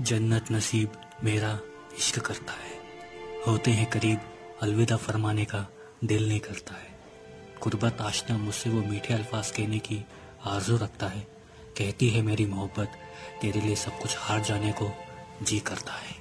जन्नत नसीब मेरा इश्क करता है। होते हैं करीब, अलविदा फरमाने का दिल नहीं करता है। गुर्बत आशना मुझसे वो मीठे अल्फाज कहने की आरज़ू रखता है। कहती है मेरी मोहब्बत तेरे लिए सब कुछ हार जाने को जी करता है।